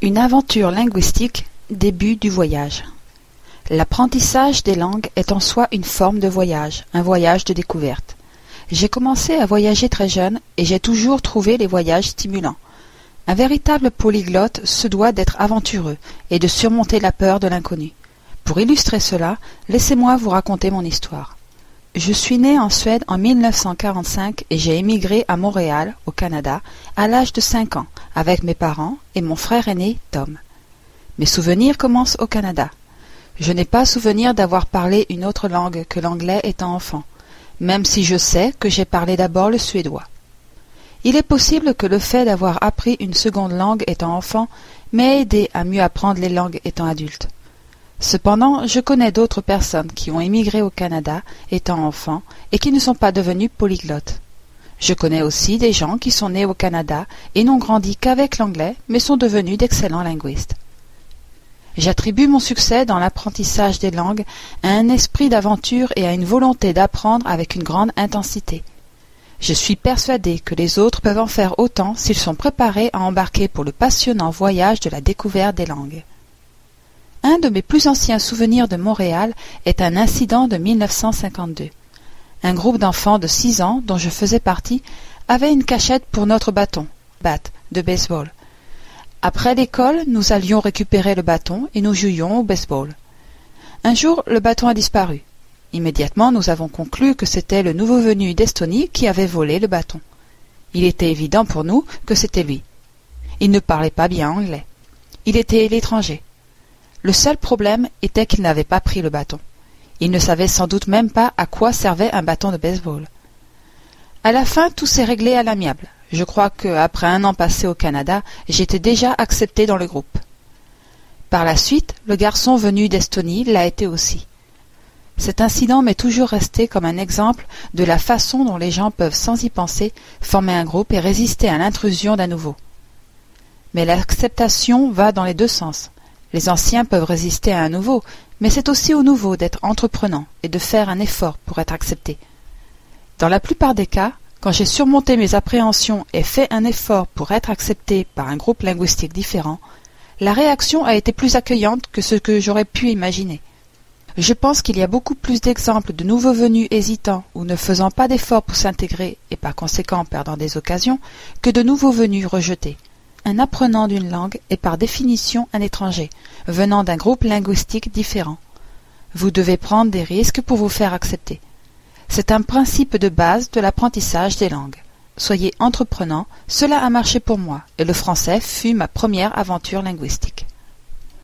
Une aventure linguistique, début du voyage. L'apprentissage des langues est en soi une forme de voyage, un voyage de découverte. J'ai commencé à voyager très jeune et j'ai toujours trouvé les voyages stimulants. Un véritable polyglotte se doit d'être aventureux et de surmonter la peur de l'inconnu. Pour illustrer cela, laissez-moi vous raconter mon histoire. Je suis né en Suède en 1945 et j'ai émigré à Montréal, au Canada, à l'âge de cinq ans, avec mes parents et mon frère aîné, Tom. Mes souvenirs commencent au Canada. Je n'ai pas souvenir d'avoir parlé une autre langue que l'anglais étant enfant, même si je sais que j'ai parlé d'abord le suédois. Il est possible que le fait d'avoir appris une seconde langue étant enfant m'ait aidé à mieux apprendre les langues étant adulte. Cependant, je connais d'autres personnes qui ont émigré au Canada étant enfants et qui ne sont pas devenus polyglottes. Je connais aussi des gens qui sont nés au Canada et n'ont grandi qu'avec l'anglais, mais sont devenus d'excellents linguistes. J'attribue mon succès dans l'apprentissage des langues à un esprit d'aventure et à une volonté d'apprendre avec une grande intensité. Je suis persuadé que les autres peuvent en faire autant s'ils sont préparés à embarquer pour le passionnant voyage de la découverte des langues. Un de mes plus anciens souvenirs de Montréal est un incident de 1952. Un groupe d'enfants de six ans, dont je faisais partie, avait une cachette pour notre bâton, de baseball. Après l'école, nous allions récupérer le bâton et nous jouions au baseball. Un jour, le bâton a disparu. Immédiatement, nous avons conclu que c'était le nouveau venu d'Estonie qui avait volé le bâton. Il était évident pour nous que c'était lui. Il ne parlait pas bien anglais. Il était l'étranger. Le seul problème était qu'il n'avait pas pris le bâton. Il ne savait sans doute même pas à quoi servait un bâton de baseball. À la fin, tout s'est réglé à l'amiable. Je crois que, après un an passé au Canada, j'étais déjà accepté dans le groupe. Par la suite, le garçon venu d'Estonie l'a été aussi. Cet incident m'est toujours resté comme un exemple de la façon dont les gens peuvent, sans y penser, former un groupe et résister à l'intrusion d'un nouveau. Mais l'acceptation va dans les deux sens. Les anciens peuvent résister à un nouveau, mais c'est aussi au nouveau d'être entreprenant et de faire un effort pour être accepté. Dans la plupart des cas, quand j'ai surmonté mes appréhensions et fait un effort pour être accepté par un groupe linguistique différent, la réaction a été plus accueillante que ce que j'aurais pu imaginer. Je pense qu'il y a beaucoup plus d'exemples de nouveaux venus hésitants ou ne faisant pas d'efforts pour s'intégrer et par conséquent perdant des occasions que de nouveaux venus rejetés. Un apprenant d'une langue est par définition un étranger, venant d'un groupe linguistique différent. Vous devez prendre des risques pour vous faire accepter. C'est un principe de base de l'apprentissage des langues. Soyez entreprenant, cela a marché pour moi, et le français fut ma première aventure linguistique.